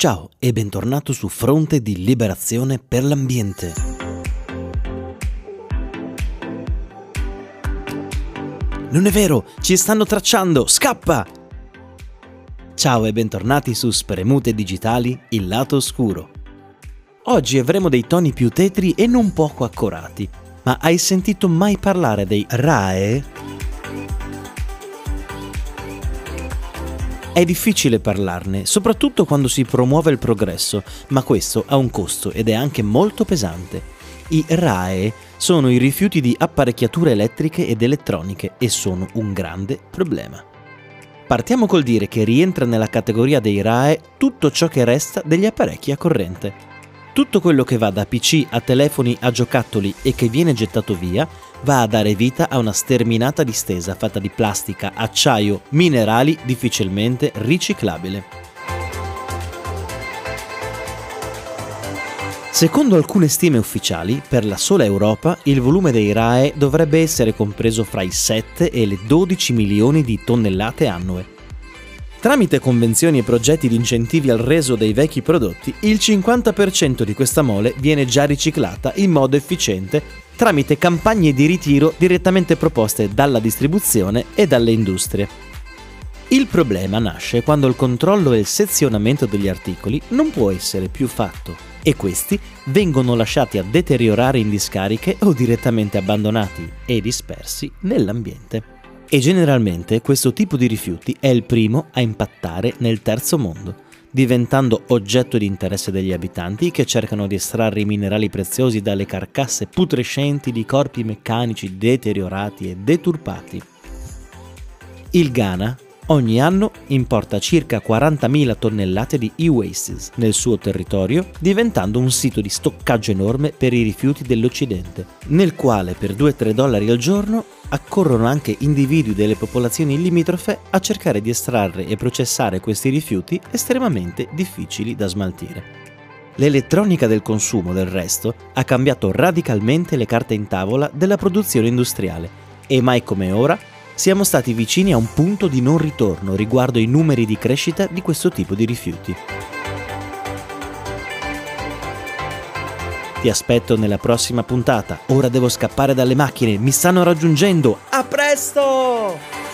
Ciao e bentornato su Fronte di Liberazione per l'Ambiente. Non è vero, ci stanno tracciando, scappa! Ciao e bentornati su Spremute Digitali, il lato oscuro. Oggi avremo dei toni più tetri e non poco accorati, ma hai sentito mai parlare dei RAE? È difficile parlarne, soprattutto quando si promuove il progresso, ma questo ha un costo ed è anche molto pesante. I RAE sono i rifiuti di apparecchiature elettriche ed elettroniche e sono un grande problema. Partiamo col dire che rientra nella categoria dei RAE tutto ciò che resta degli apparecchi a corrente. Tutto quello che va da PC a telefoni a giocattoli e che viene gettato via va a dare vita a una sterminata distesa fatta di plastica, acciaio, minerali difficilmente riciclabile. Secondo alcune stime ufficiali, per la sola Europa il volume dei RAE dovrebbe essere compreso fra i 7 e le 12 milioni di tonnellate annue. Tramite convenzioni e progetti di incentivi al reso dei vecchi prodotti, il 50% di questa mole viene già riciclata in modo efficiente tramite campagne di ritiro direttamente proposte dalla distribuzione e dalle industrie. Il problema nasce quando il controllo e il sezionamento degli articoli non può essere più fatto e questi vengono lasciati a deteriorare in discariche o direttamente abbandonati e dispersi nell'ambiente. E generalmente questo tipo di rifiuti è il primo a impattare nel terzo mondo diventando oggetto di interesse degli abitanti che cercano di estrarre i minerali preziosi dalle carcasse putrescenti di corpi meccanici deteriorati e deturpati. Il Ghana ogni anno importa circa 40.000 tonnellate di e-wastes nel suo territorio, diventando un sito di stoccaggio enorme per i rifiuti dell'Occidente, nel quale per 2-3 dollari al giorno accorrono anche individui delle popolazioni limitrofe a cercare di estrarre e processare questi rifiuti estremamente difficili da smaltire. L'elettronica del consumo, del resto, ha cambiato radicalmente le carte in tavola della produzione industriale e mai come ora siamo stati vicini a un punto di non ritorno riguardo i numeri di crescita di questo tipo di rifiuti. Ti aspetto nella prossima puntata. Ora devo scappare dalle macchine, mi stanno raggiungendo. A presto!